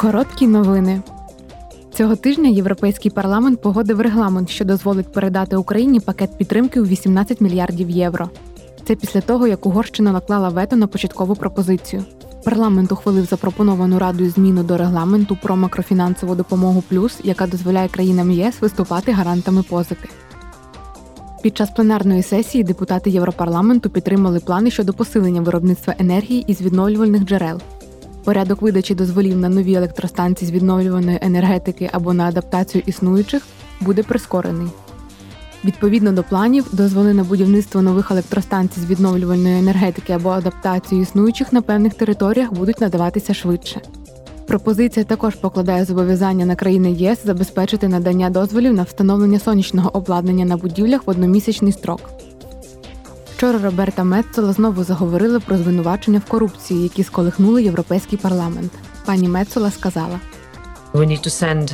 Короткі новини. Цього тижня Європейський парламент погодив регламент, що дозволить передати Україні пакет підтримки у 18 мільярдів євро. Це після того, як Угорщина наклала вето на початкову пропозицію. Парламент ухвалив запропоновану радою зміну до регламенту про макрофінансову допомогу плюс, яка дозволяє країнам ЄС виступати гарантами позики. Під час пленарної сесії депутати Європарламенту підтримали плани щодо посилення виробництва енергії із відновлювальних джерел. Порядок видачі дозволів на нові електростанції з відновлюваної енергетики або на адаптацію існуючих буде прискорений. Відповідно до планів, дозволи на будівництво нових електростанцій з відновлювальної енергетики або адаптацію існуючих на певних територіях будуть надаватися швидше. Пропозиція також покладає зобов'язання на країни ЄС забезпечити надання дозволів на встановлення сонячного обладнання на будівлях в одномісячний строк. Вчора Роберта Меццола знову заговорила про звинувачення в корупції, які сколихнули європейський парламент. Пані Меццола сказала: We need to send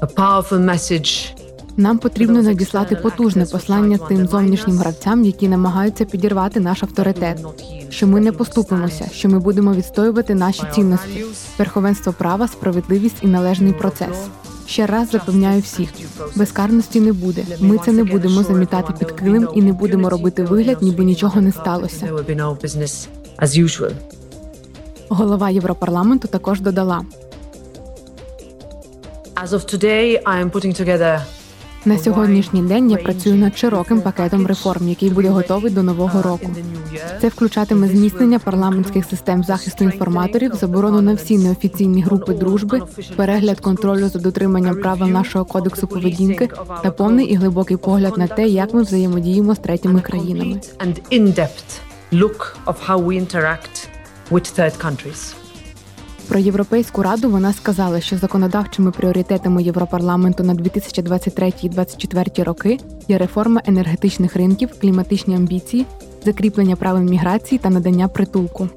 a powerful message нам потрібно надіслати потужне послання тим зовнішнім гравцям, які намагаються підірвати наш авторитет. Що ми не поступимося, що ми будемо відстоювати наші цінності, верховенство права, справедливість і належний процес. Ще раз запевняю всіх, безкарності не буде. Ми це не будемо замітати під килим і не будемо робити вигляд, ніби нічого не сталося. Голова Європарламенту також додала: As of today, I am putting together на сьогоднішній день я працюю над широким пакетом реформ, який буде готовий до нового року. Це включатиме зміцнення парламентських систем захисту інформаторів, заборону на всі неофіційні групи дружби, перегляд контролю за дотриманням правил нашого кодексу поведінки та повний і глибокий погляд на те, як ми взаємодіємо з третіми країнами. with third countries. Про європейську раду вона сказала, що законодавчими пріоритетами Європарламенту на 2023-2024 роки є реформа енергетичних ринків, кліматичні амбіції, закріплення правил міграції та надання притулку.